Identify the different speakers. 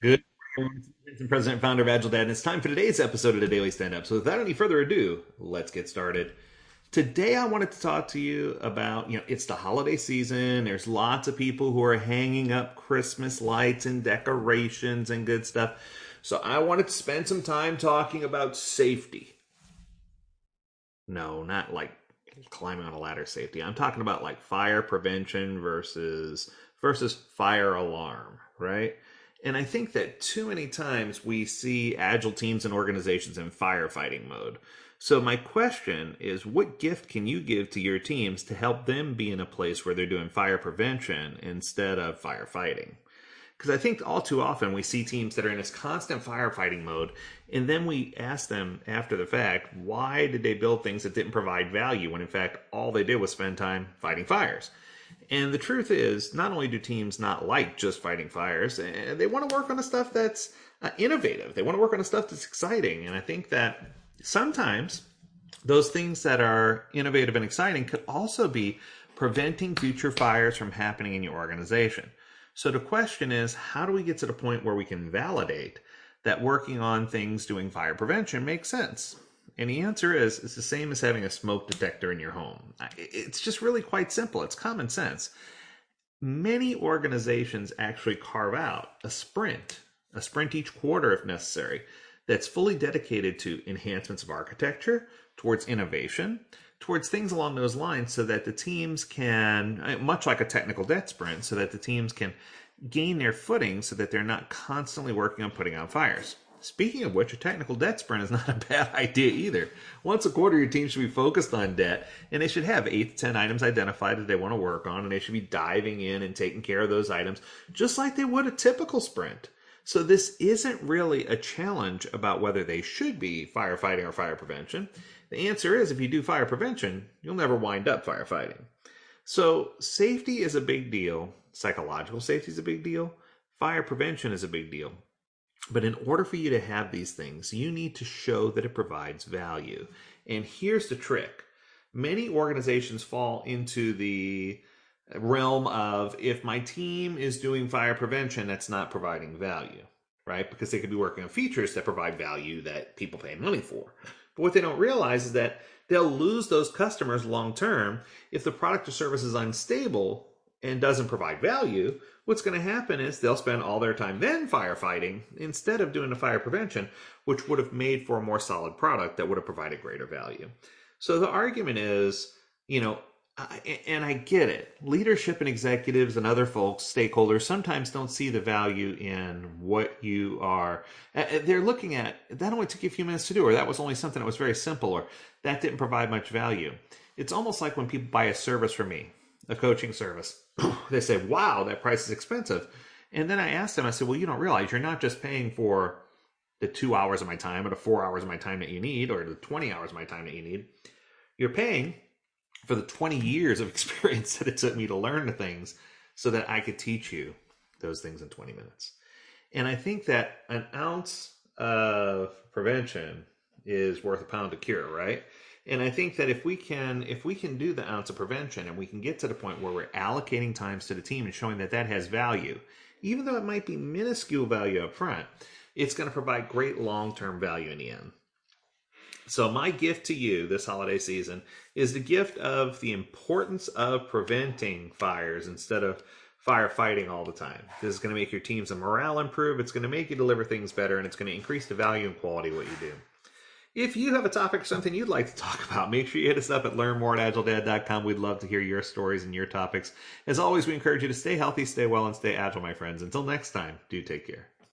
Speaker 1: Good morning, President founder of AgileDad, and it's time for today's episode of the Daily Stand Up. So, without any further ado, let's get started. Today, I wanted to talk to you about you know, it's the holiday season. There's lots of people who are hanging up Christmas lights and decorations and good stuff. So, I wanted to spend some time talking about safety. No, not like climbing on a ladder safety. I'm talking about like fire prevention versus versus fire alarm, right? And I think that too many times we see agile teams and organizations in firefighting mode. So my question is what gift can you give to your teams to help them be in a place where they're doing fire prevention instead of firefighting? Because I think all too often we see teams that are in this constant firefighting mode, and then we ask them after the fact, why did they build things that didn't provide value when in fact all they did was spend time fighting fires? And the truth is, not only do teams not like just fighting fires, eh, they want to work on the stuff that's uh, innovative. They want to work on the stuff that's exciting. And I think that sometimes those things that are innovative and exciting could also be preventing future fires from happening in your organization. So the question is, how do we get to the point where we can validate that working on things doing fire prevention makes sense? And the answer is it's the same as having a smoke detector in your home. It's just really quite simple. It's common sense. Many organizations actually carve out a sprint, a sprint each quarter if necessary, that's fully dedicated to enhancements of architecture, towards innovation, towards things along those lines so that the teams can, uh, much like a technical debt sprint, so that the teams can gain their footing so that they're not constantly working on putting out fires. Speaking of which, a technical debt sprint is not a bad idea either. Once a quarter, your team should be focused on debt, and they should have eight to ten items identified that they want to work on, and they should be diving in and taking care of those items just like they would a typical sprint. So this isn't really a challenge about whether they should be firefighting or fire prevention. The answer is if you do fire prevention, you'll never wind up firefighting. So safety is a big deal. Psychological safety is a big deal. Fire prevention is a big deal. But in order for you to have these things, you need to show that it provides value. And here's the trick many organizations fall into the realm of if my team is doing fire prevention, that's not providing value, right? Because they could be working on features that provide value that people pay money for. But what they don't realize is that they'll lose those customers long term if the product or service is unstable and doesn't provide value, what's going to happen is they'll spend all their time then firefighting instead of doing the fire prevention, which would have made for a more solid product that would have provided greater value. So the argument is, you know, and I get it. Leadership and executives and other folks, stakeholders, sometimes don't see the value in what you are. They're looking at that only took you a few minutes to do, or that was only something that was very simple, or that didn't provide much value. It's almost like when people buy a service from me, a coaching service. they say, wow, that price is expensive. And then I asked them, I said, well, you don't realize you're not just paying for the two hours of my time or the four hours of my time that you need or the 20 hours of my time that you need. You're paying for the 20 years of experience that it took me to learn the things so that I could teach you those things in 20 minutes. And I think that an ounce of prevention is worth a pound of cure, right? And I think that if we can if we can do the ounce of prevention and we can get to the point where we're allocating times to the team and showing that that has value, even though it might be minuscule value up front, it's going to provide great long-term value in the end. So my gift to you this holiday season is the gift of the importance of preventing fires instead of firefighting all the time. This is going to make your teams morale improve. It's going to make you deliver things better, and it's going to increase the value and quality of what you do. If you have a topic or something you'd like to talk about, make sure you hit us up at learnmore at agiledad.com. We'd love to hear your stories and your topics. As always, we encourage you to stay healthy, stay well, and stay agile, my friends. Until next time, do take care.